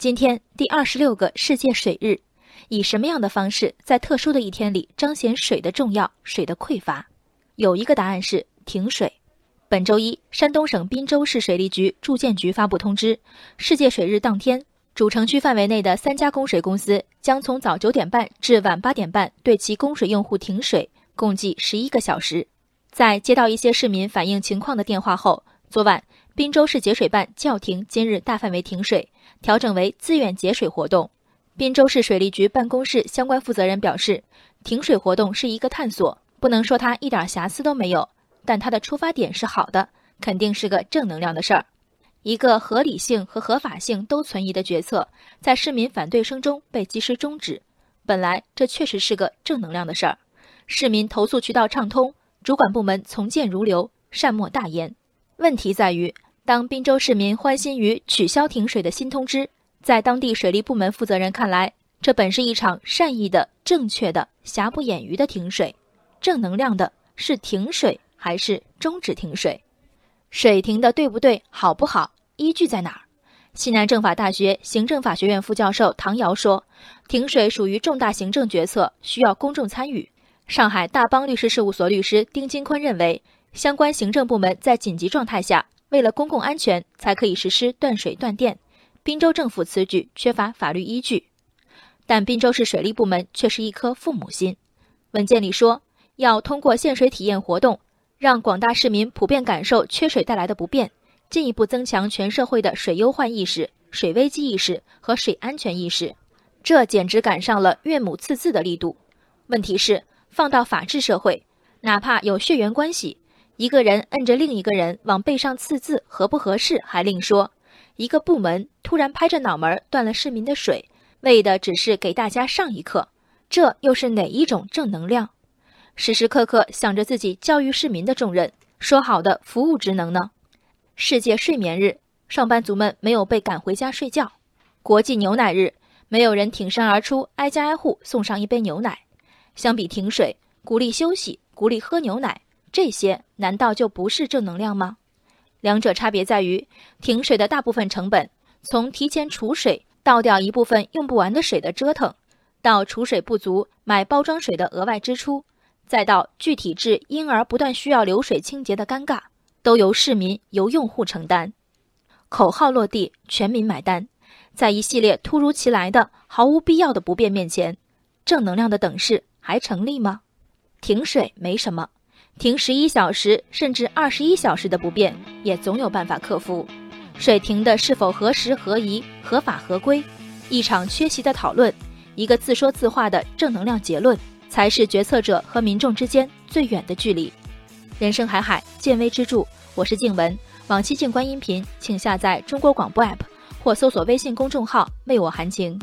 今天第二十六个世界水日，以什么样的方式在特殊的一天里彰显水的重要、水的匮乏？有一个答案是停水。本周一，山东省滨州市水利局住建局发布通知，世界水日当天，主城区范围内的三家供水公司将从早九点半至晚八点半对其供水用户停水，共计十一个小时。在接到一些市民反映情况的电话后，昨晚。滨州市节水办叫停今日大范围停水，调整为自愿节水活动。滨州市水利局办公室相关负责人表示，停水活动是一个探索，不能说它一点瑕疵都没有，但它的出发点是好的，肯定是个正能量的事儿。一个合理性和合法性都存疑的决策，在市民反对声中被及时终止，本来这确实是个正能量的事儿，市民投诉渠道畅通，主管部门从谏如流，善莫大焉。问题在于。当滨州市民欢欣于取消停水的新通知，在当地水利部门负责人看来，这本是一场善意的、正确的、瑕不掩瑜的停水。正能量的是停水还是终止停水？水停的对不对、好不好？依据在哪儿？西南政法大学行政法学院副教授唐瑶说：“停水属于重大行政决策，需要公众参与。”上海大邦律师事务所律师丁金坤认为，相关行政部门在紧急状态下。为了公共安全，才可以实施断水断电。滨州政府此举缺乏法律依据，但滨州市水利部门却是一颗父母心。文件里说，要通过限水体验活动，让广大市民普遍感受缺水带来的不便，进一步增强全社会的水忧患意识、水危机意识和水安全意识。这简直赶上了岳母刺字的力度。问题是，放到法治社会，哪怕有血缘关系。一个人摁着另一个人往背上刺字，合不合适还另说。一个部门突然拍着脑门断了市民的水，为的只是给大家上一课，这又是哪一种正能量？时时刻刻想着自己教育市民的重任，说好的服务职能呢？世界睡眠日，上班族们没有被赶回家睡觉；国际牛奶日，没有人挺身而出，挨家挨户送上一杯牛奶。相比停水，鼓励休息，鼓励喝牛奶。这些难道就不是正能量吗？两者差别在于，停水的大部分成本，从提前储水、倒掉一部分用不完的水的折腾，到储水不足买包装水的额外支出，再到具体至婴儿不断需要流水清洁的尴尬，都由市民、由用户承担。口号落地，全民买单，在一系列突如其来的、毫无必要的不便面前，正能量的等式还成立吗？停水没什么。停十一小时甚至二十一小时的不便，也总有办法克服。水停的是否合时合宜、合法合规？一场缺席的讨论，一个自说自话的正能量结论，才是决策者和民众之间最远的距离。人生海海，见微知著。我是静文，往期静观音频，请下载中国广播 app 或搜索微信公众号“为我含情”。